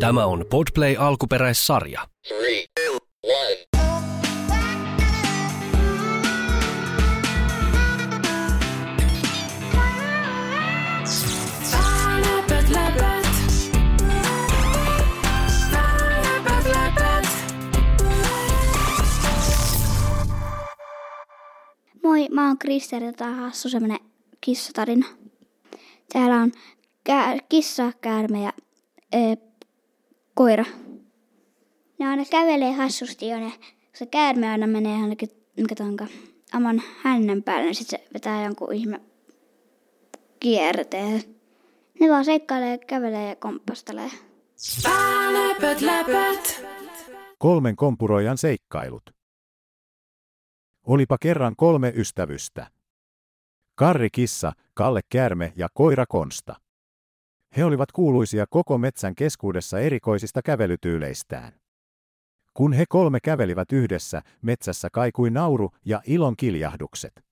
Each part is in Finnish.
Tämä on Podplay alkuperäissarja. Three, two. Moi, mä oon Krister ja tää on hassu semmonen kissatarina. Täällä on kää, kissa, käärme ja ee, koira. Ne aina kävelee hassusti ja ne, se käärme aina menee ainakin, mikä tonka, oman hännän päälle, niin sit se vetää jonkun ihme kierteen. Ne vaan seikkailee, kävelee ja komppastelee. Läpät, läpät. Kolmen kompuroijan seikkailut. Olipa kerran kolme ystävystä. Karri Kissa, Kalle Kärme ja Koira Konsta. He olivat kuuluisia koko metsän keskuudessa erikoisista kävelytyyleistään. Kun he kolme kävelivät yhdessä, metsässä kaikui nauru ja ilon kiljahdukset.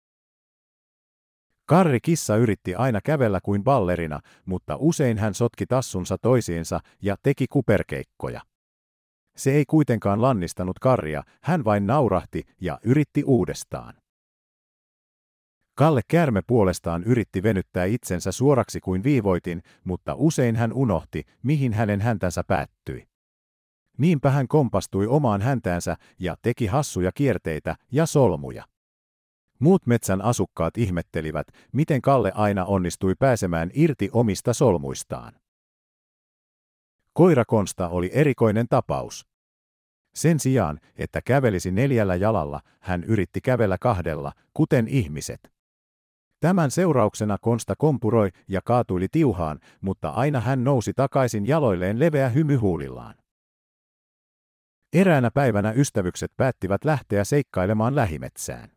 Karri Kissa yritti aina kävellä kuin ballerina, mutta usein hän sotki tassunsa toisiinsa ja teki kuperkeikkoja. Se ei kuitenkaan lannistanut Karria, hän vain naurahti ja yritti uudestaan. Kalle Kärme puolestaan yritti venyttää itsensä suoraksi kuin viivoitin, mutta usein hän unohti, mihin hänen häntänsä päättyi. Niinpä hän kompastui omaan häntäänsä ja teki hassuja kierteitä ja solmuja. Muut metsän asukkaat ihmettelivät, miten Kalle aina onnistui pääsemään irti omista solmuistaan. Koirakonsta oli erikoinen tapaus. Sen sijaan, että kävelisi neljällä jalalla, hän yritti kävellä kahdella, kuten ihmiset. Tämän seurauksena Konsta kompuroi ja kaatuili tiuhaan, mutta aina hän nousi takaisin jaloilleen leveä hymy huulillaan. Eräänä päivänä ystävykset päättivät lähteä seikkailemaan lähimetsään.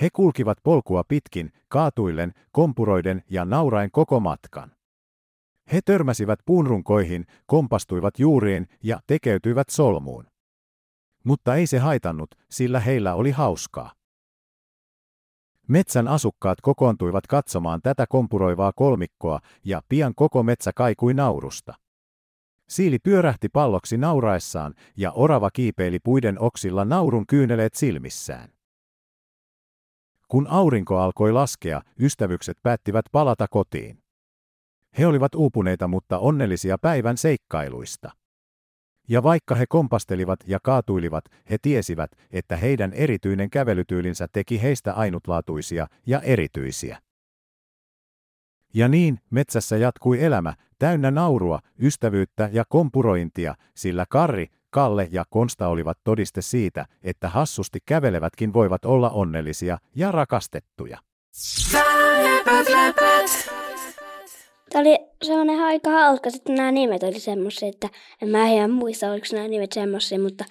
He kulkivat polkua pitkin, kaatuillen, kompuroiden ja nauraen koko matkan. He törmäsivät puunrunkoihin, kompastuivat juuriin ja tekeytyivät solmuun. Mutta ei se haitannut, sillä heillä oli hauskaa. Metsän asukkaat kokoontuivat katsomaan tätä kompuroivaa kolmikkoa ja pian koko metsä kaikui naurusta. Siili pyörähti palloksi nauraessaan ja orava kiipeili puiden oksilla naurun kyyneleet silmissään. Kun aurinko alkoi laskea, ystävykset päättivät palata kotiin. He olivat uupuneita mutta onnellisia päivän seikkailuista. Ja vaikka he kompastelivat ja kaatuilivat, he tiesivät, että heidän erityinen kävelytyylinsä teki heistä ainutlaatuisia ja erityisiä. Ja niin, metsässä jatkui elämä, täynnä naurua, ystävyyttä ja kompurointia, sillä Karri, Kalle ja Konsta olivat todiste siitä, että hassusti kävelevätkin voivat olla onnellisia ja rakastettuja. Läpät, läpät. Tämä oli semmoinen aika hauska, että nämä nimet oli semmoisia, että en mä ihan muista, oliko nämä nimet semmoisia, mutta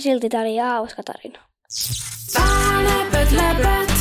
silti tämä oli hauska tarina. Läpät, läpät.